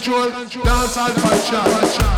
control, dance all culture.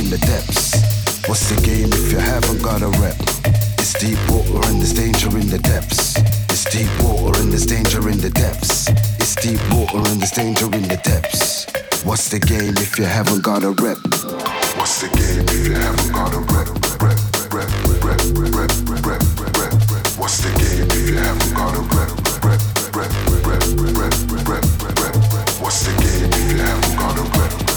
In the depths. What's the game if you haven't got a rep? It's deep water and there's danger in the depths. It's deep water and there's danger in the depths. It's deep water and there's danger in the depths. What's the game if you haven't got a rep? What's the game if you haven't got a rep? What's the game if you haven't got a rep? Rep. What's the game if you haven't got a rep?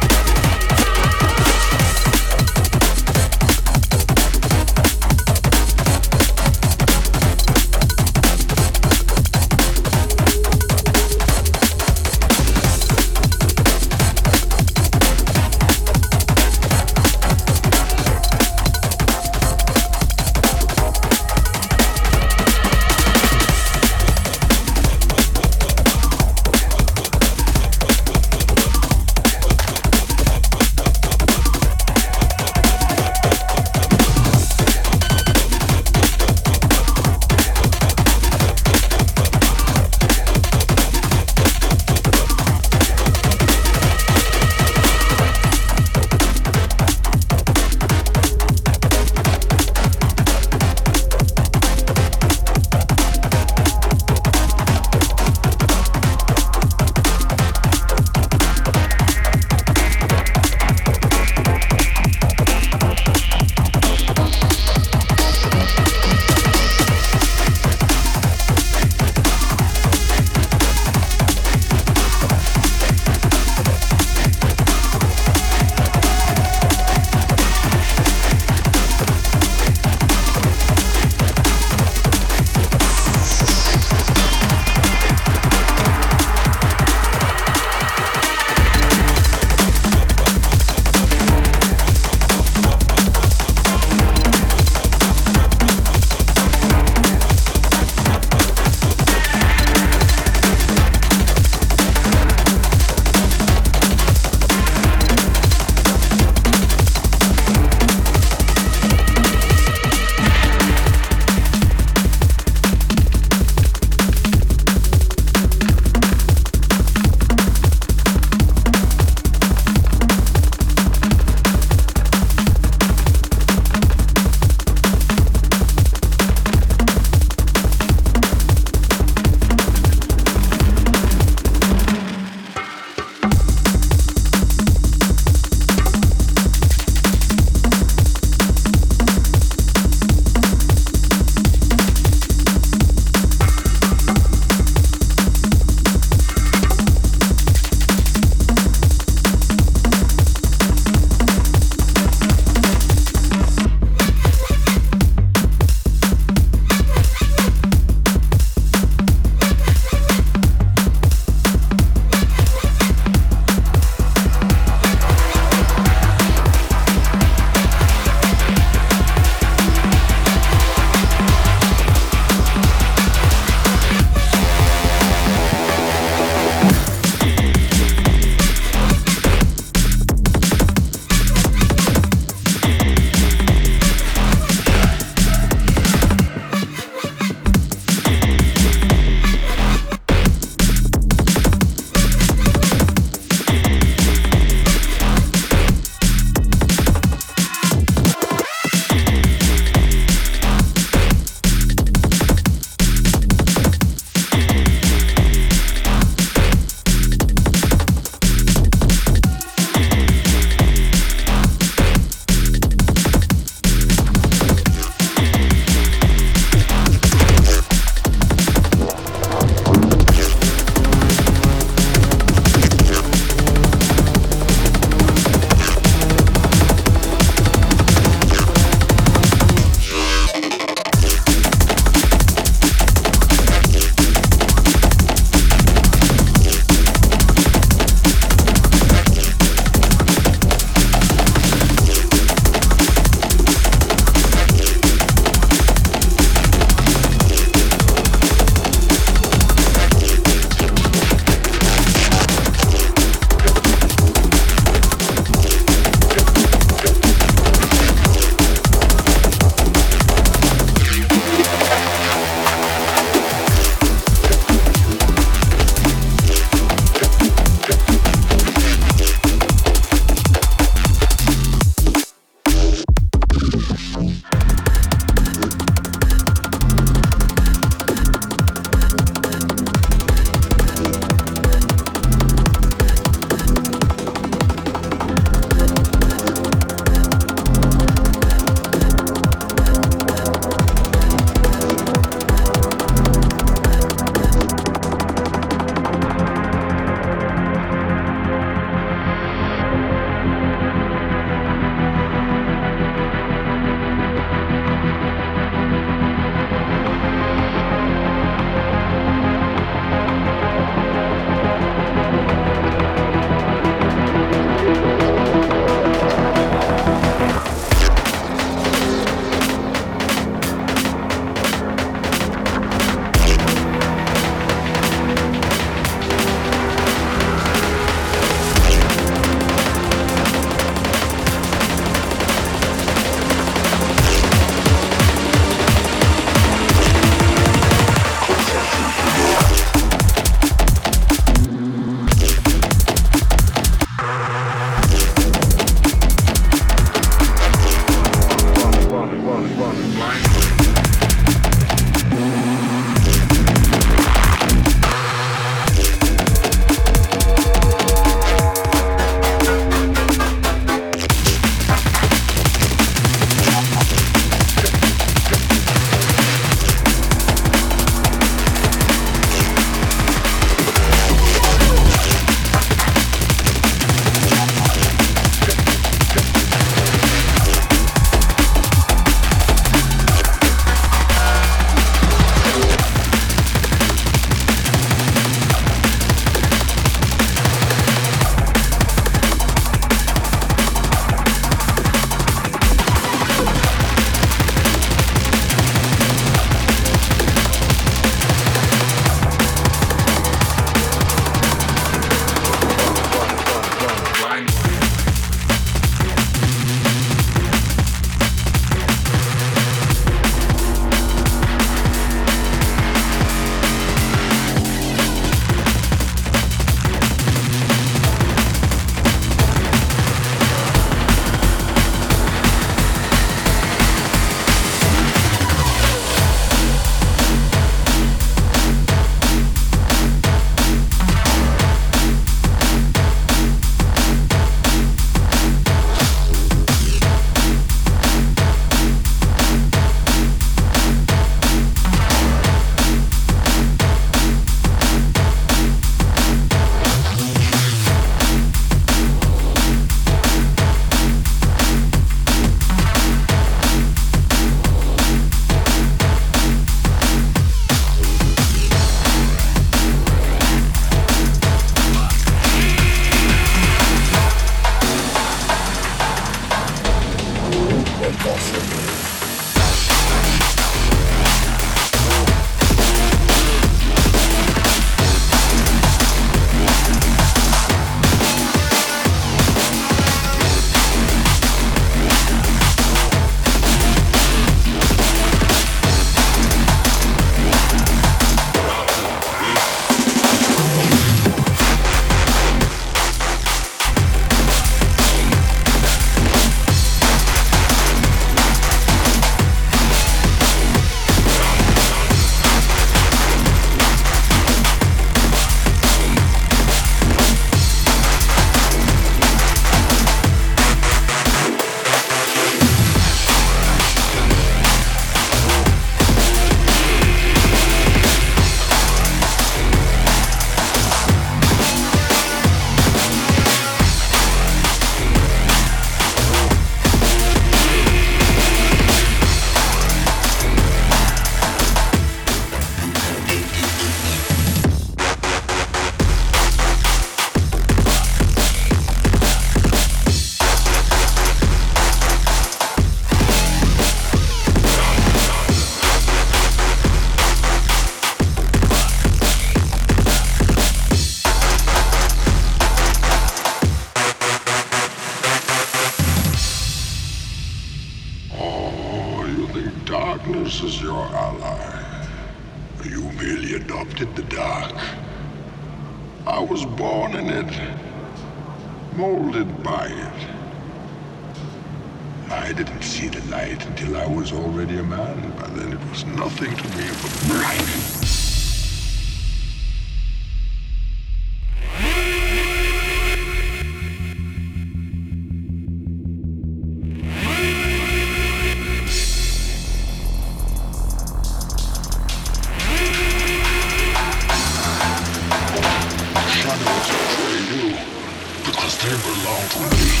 They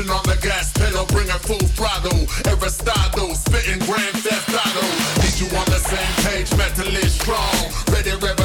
Pushing on the gas pedal, bring it full throttle. Aristotle, spitting grand theft auto. Need you on the same page, mentally strong. Ready, ready.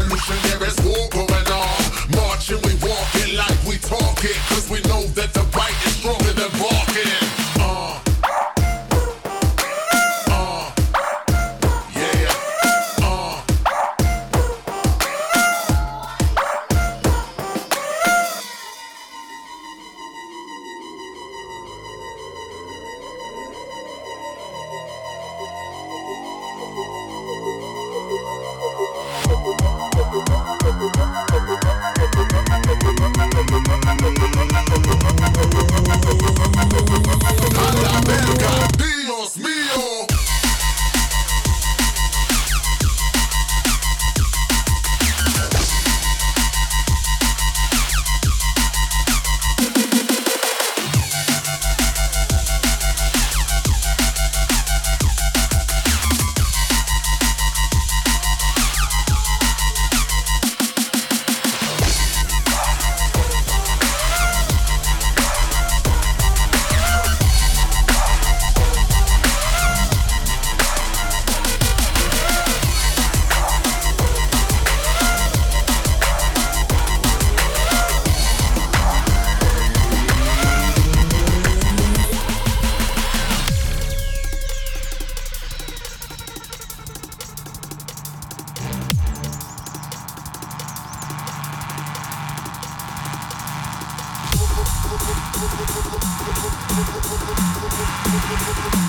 Thank